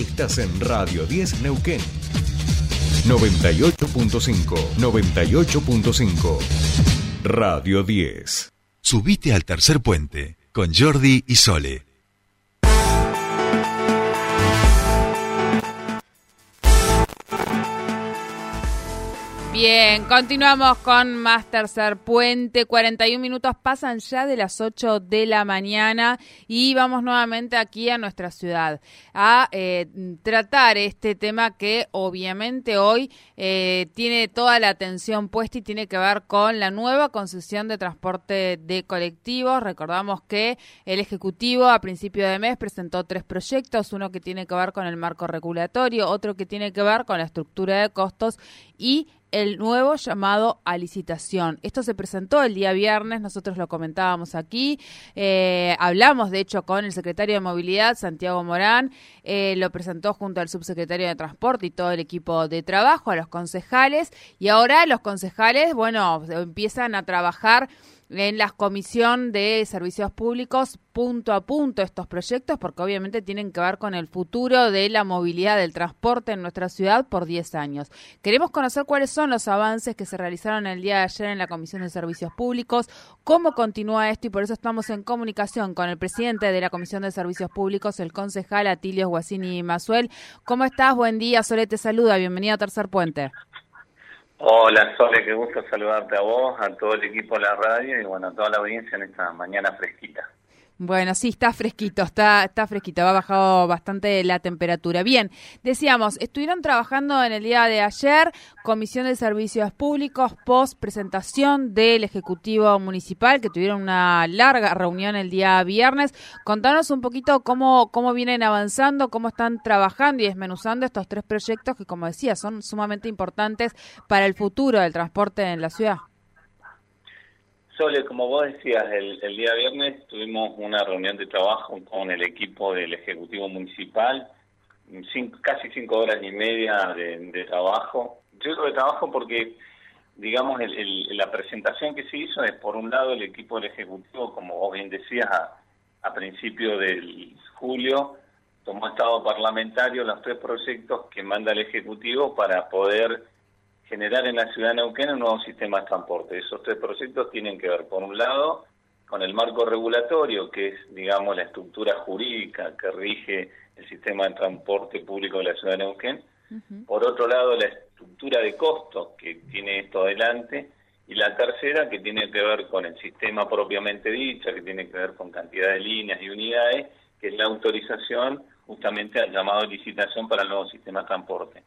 Estás en Radio 10 Neuquén. 98.5, 98.5. Radio 10. Subite al tercer puente con Jordi y Sole. Bien, continuamos con más tercer puente. 41 minutos pasan ya de las 8 de la mañana y vamos nuevamente aquí a nuestra ciudad a eh, tratar este tema que obviamente hoy eh, tiene toda la atención puesta y tiene que ver con la nueva concesión de transporte de colectivos. Recordamos que el Ejecutivo a principio de mes presentó tres proyectos, uno que tiene que ver con el marco regulatorio, otro que tiene que ver con la estructura de costos y el nuevo llamado a licitación. Esto se presentó el día viernes, nosotros lo comentábamos aquí, eh, hablamos de hecho con el secretario de Movilidad, Santiago Morán, eh, lo presentó junto al subsecretario de Transporte y todo el equipo de trabajo, a los concejales, y ahora los concejales, bueno, empiezan a trabajar en la comisión de servicios públicos punto a punto estos proyectos porque obviamente tienen que ver con el futuro de la movilidad del transporte en nuestra ciudad por 10 años. Queremos conocer cuáles son los avances que se realizaron el día de ayer en la Comisión de Servicios Públicos, cómo continúa esto y por eso estamos en comunicación con el presidente de la Comisión de Servicios Públicos, el concejal Atilio Guasini Mazuel. ¿Cómo estás? Buen día, Sole te saluda. Bienvenido a Tercer Puente. Hola Sole, qué gusto saludarte a vos, a todo el equipo de la radio y bueno, a toda la audiencia en esta mañana fresquita. Bueno, sí, está fresquito, está, está fresquito, ha bajado bastante la temperatura. Bien, decíamos, estuvieron trabajando en el día de ayer, Comisión de Servicios Públicos, post presentación del Ejecutivo Municipal, que tuvieron una larga reunión el día viernes. Contanos un poquito cómo, cómo vienen avanzando, cómo están trabajando y desmenuzando estos tres proyectos que, como decía, son sumamente importantes para el futuro del transporte en la ciudad. Sole, como vos decías, el, día viernes tuvimos una reunión de trabajo con el equipo del Ejecutivo Municipal, casi cinco horas y media de, trabajo. Yo digo de trabajo porque, digamos, la presentación que se hizo es, por un lado, el equipo del Ejecutivo, como vos bien decías, a, a principio del julio, tomó estado parlamentario los tres proyectos que manda el Ejecutivo para poder generar en la ciudad de Neuquén un nuevo sistema de transporte. Esos tres proyectos tienen que ver, por un lado, con el marco regulatorio, que es, digamos, la estructura jurídica que rige el sistema de transporte público de la ciudad de Neuquén. Por otro lado, la estructura de costos que tiene esto adelante. Y la tercera, que tiene que ver con el sistema propiamente dicho, que tiene que ver con cantidad de líneas y unidades, que es la autorización justamente al llamado licitación para el nuevo sistema de transporte.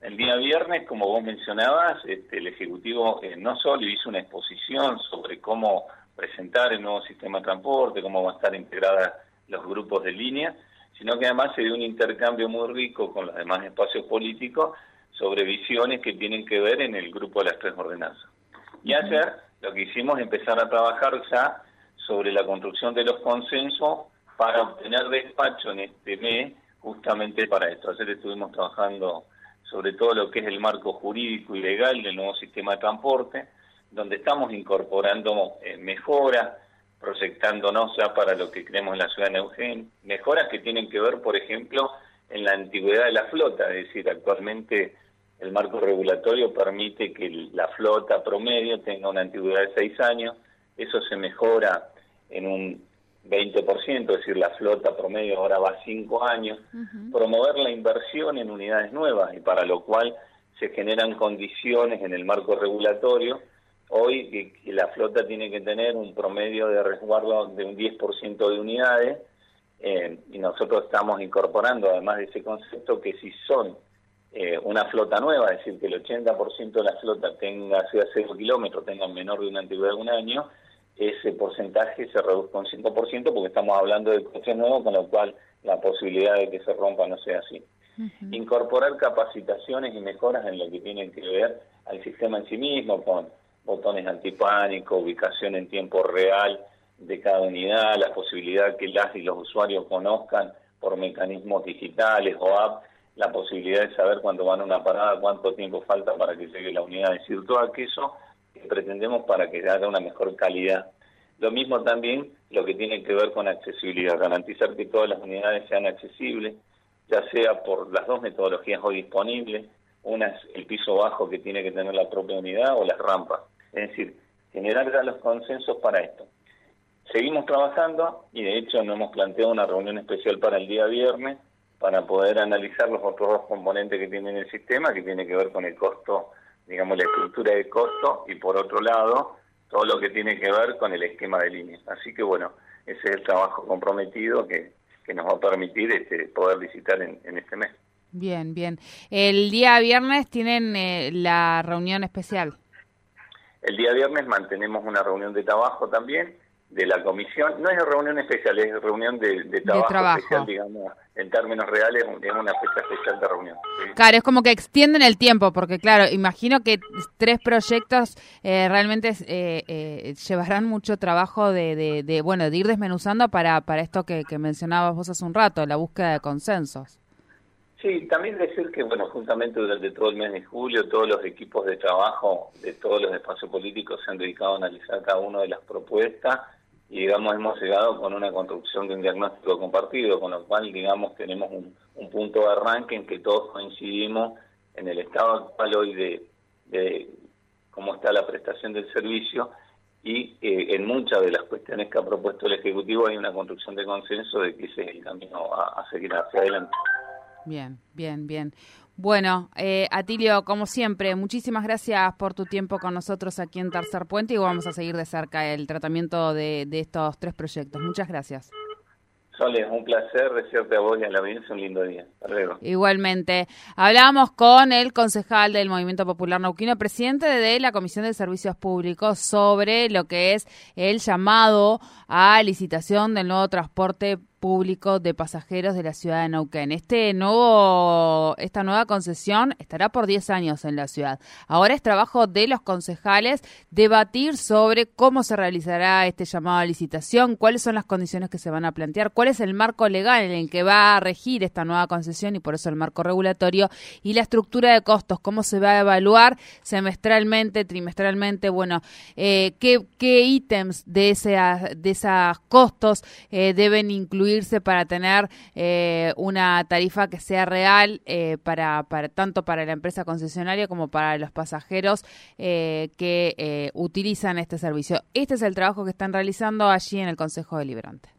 El día viernes, como vos mencionabas, este, el Ejecutivo eh, no solo hizo una exposición sobre cómo presentar el nuevo sistema de transporte, cómo van a estar integrados los grupos de línea, sino que además se dio un intercambio muy rico con los demás espacios políticos sobre visiones que tienen que ver en el grupo de las tres ordenanzas. Y ayer lo que hicimos es empezar a trabajar ya sobre la construcción de los consensos para obtener despacho en este mes justamente para esto. Ayer estuvimos trabajando sobre todo lo que es el marco jurídico y legal del nuevo sistema de transporte, donde estamos incorporando eh, mejoras, proyectándonos ya para lo que creemos en la ciudad de Neuquén, mejoras que tienen que ver, por ejemplo, en la antigüedad de la flota, es decir, actualmente el marco regulatorio permite que la flota promedio tenga una antigüedad de seis años, eso se mejora en un 20%, es decir, la flota promedio ahora va a 5 años, promover la inversión en unidades nuevas y para lo cual se generan condiciones en el marco regulatorio. Hoy que, la flota tiene que tener un promedio de resguardo de un 10% de unidades eh, y nosotros estamos incorporando además de ese concepto que si son eh, una flota nueva, es decir, que el 80% de la flota tenga, sea 0 kilómetros, tengan menor de una antigüedad de un año, ese porcentaje se reduce un 5% porque estamos hablando de coches nuevos, con lo cual la posibilidad de que se rompa no sea así. Incorporar capacitaciones y mejoras en lo que tiene que ver al sistema en sí mismo, con botones antipánico, ubicación en tiempo real de cada unidad, la posibilidad que las y los usuarios conozcan por mecanismos digitales o app, la posibilidad de saber cuándo van a una parada, cuánto tiempo falta para que llegue la unidad, es decir, todo aquello pretendemos para que haya una mejor calidad. Lo mismo también lo que tiene que ver con accesibilidad, garantizar que todas las unidades sean accesibles ya sea por las dos metodologías hoy disponibles, una es el piso bajo que tiene que tener la propia unidad o las rampas. Es decir, generar ya los consensos para esto. Seguimos trabajando y de hecho nos hemos planteado una reunión especial para el día viernes para poder analizar los otros dos componentes que tiene el sistema, que tiene que ver con el costo, digamos, la estructura de costo y por otro lado, todo lo que tiene que ver con el esquema de líneas. Así que bueno, ese es el trabajo comprometido que, que nos va a permitir este, poder visitar en, este mes. Bien, bien. El día viernes tienen eh, la reunión especial. El día viernes mantenemos una reunión de trabajo también de la comisión. No es reunión especial, es reunión de, trabajo, especial, digamos, en términos reales, es una fecha especial de reunión. Claro, es como que extienden el tiempo, porque claro, imagino que tres proyectos eh, realmente eh, eh, llevarán mucho trabajo de, de, bueno, de ir desmenuzando para, para esto que, que mencionabas vos hace un rato, la búsqueda de consensos. Sí, también decir que, bueno, justamente durante todo el mes de julio, todos los equipos de trabajo de todos los espacios políticos se han dedicado a analizar cada una de las propuestas y, digamos, hemos llegado con una construcción de un diagnóstico compartido, con lo cual, digamos, tenemos un, punto de arranque en que todos coincidimos en el estado actual hoy de, de cómo está la prestación del servicio y eh, en muchas de las cuestiones que ha propuesto el Ejecutivo hay una construcción de consenso de que ese es el camino a seguir hacia adelante. Bien, bien, bien. Bueno, eh, Atilio, como siempre, muchísimas gracias por tu tiempo con nosotros aquí en Tercer Puente y vamos a seguir de cerca el tratamiento de, estos tres proyectos. Muchas gracias. Sole, un placer desearte a vos y a la audiencia un lindo día. Hasta luego. Igualmente. Hablábamos con el concejal del Movimiento Popular Nauquino, presidente de la Comisión de Servicios Públicos, sobre lo que es el llamado a licitación del nuevo transporte público de pasajeros de la ciudad de Neuquén. Este esta nueva concesión estará por 10 años en la ciudad. Ahora es trabajo de los concejales debatir sobre cómo se realizará este llamado a licitación, cuáles son las condiciones que se van a plantear, cuál es el marco legal en el que va a regir esta nueva concesión y por eso el marco regulatorio y la estructura de costos, cómo se va a evaluar semestralmente, trimestralmente, bueno, eh, qué, qué ítems de, ese, de esos costos eh, deben incluir para tener eh, una tarifa que sea real eh, para, tanto para la empresa concesionaria como para los pasajeros eh, que utilizan este servicio. Este es el trabajo que están realizando allí en el Consejo Deliberante.